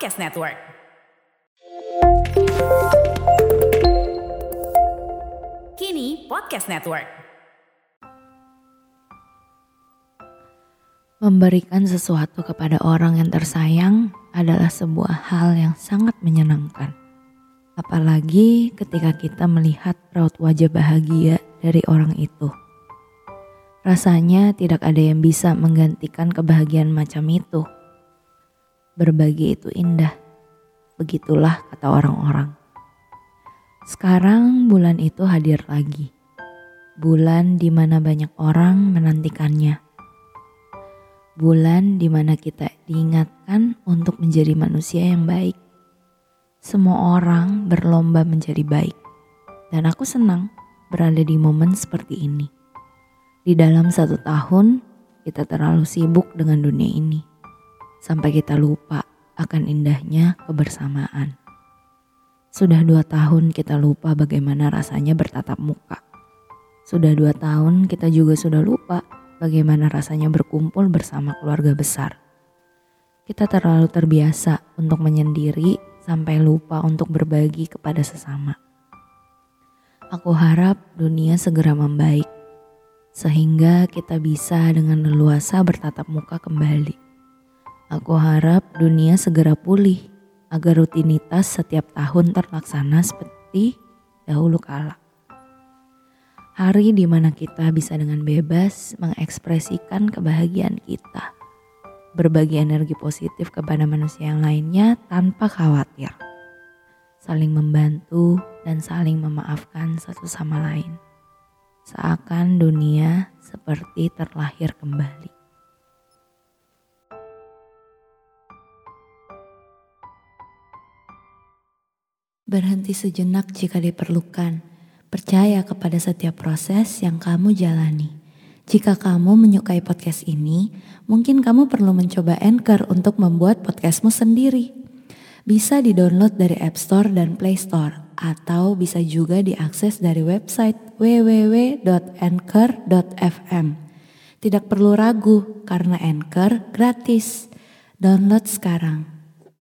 Podcast Network. Kini Podcast Network. Memberikan sesuatu kepada orang yang tersayang adalah sebuah hal yang sangat menyenangkan. Apalagi ketika kita melihat raut wajah bahagia dari orang itu. Rasanya tidak ada yang bisa menggantikan kebahagiaan macam itu. Berbagi itu indah. Begitulah kata orang-orang. Sekarang bulan itu hadir lagi. Bulan di mana banyak orang menantikannya. Bulan di mana kita diingatkan untuk menjadi manusia yang baik. Semua orang berlomba menjadi baik. Dan aku senang berada di momen seperti ini. Di dalam satu tahun, kita terlalu sibuk dengan dunia ini, sampai kita lupa akan indahnya kebersamaan. Sudah dua tahun kita lupa bagaimana rasanya bertatap muka. Sudah dua tahun kita juga sudah lupa bagaimana rasanya berkumpul bersama keluarga besar. Kita terlalu terbiasa untuk menyendiri sampai lupa untuk berbagi kepada sesama. Aku harap dunia segera membaik sehingga kita bisa dengan leluasa bertatap muka kembali. Aku harap dunia segera pulih agar rutinitas setiap tahun terlaksana seperti dahulu kala. Hari di mana kita bisa dengan bebas mengekspresikan kebahagiaan kita, berbagi energi positif kepada manusia yang lainnya tanpa khawatir, saling membantu, dan saling memaafkan satu sama lain seakan dunia seperti terlahir kembali. Berhenti sejenak jika diperlukan. Percaya kepada setiap proses yang kamu jalani. Jika kamu menyukai podcast ini, mungkin kamu perlu mencoba Anchor untuk membuat podcastmu sendiri. Bisa di-download dari App Store dan Play Store atau bisa juga diakses dari website www.anchor.fm. Tidak perlu ragu karena Anchor gratis. Download sekarang.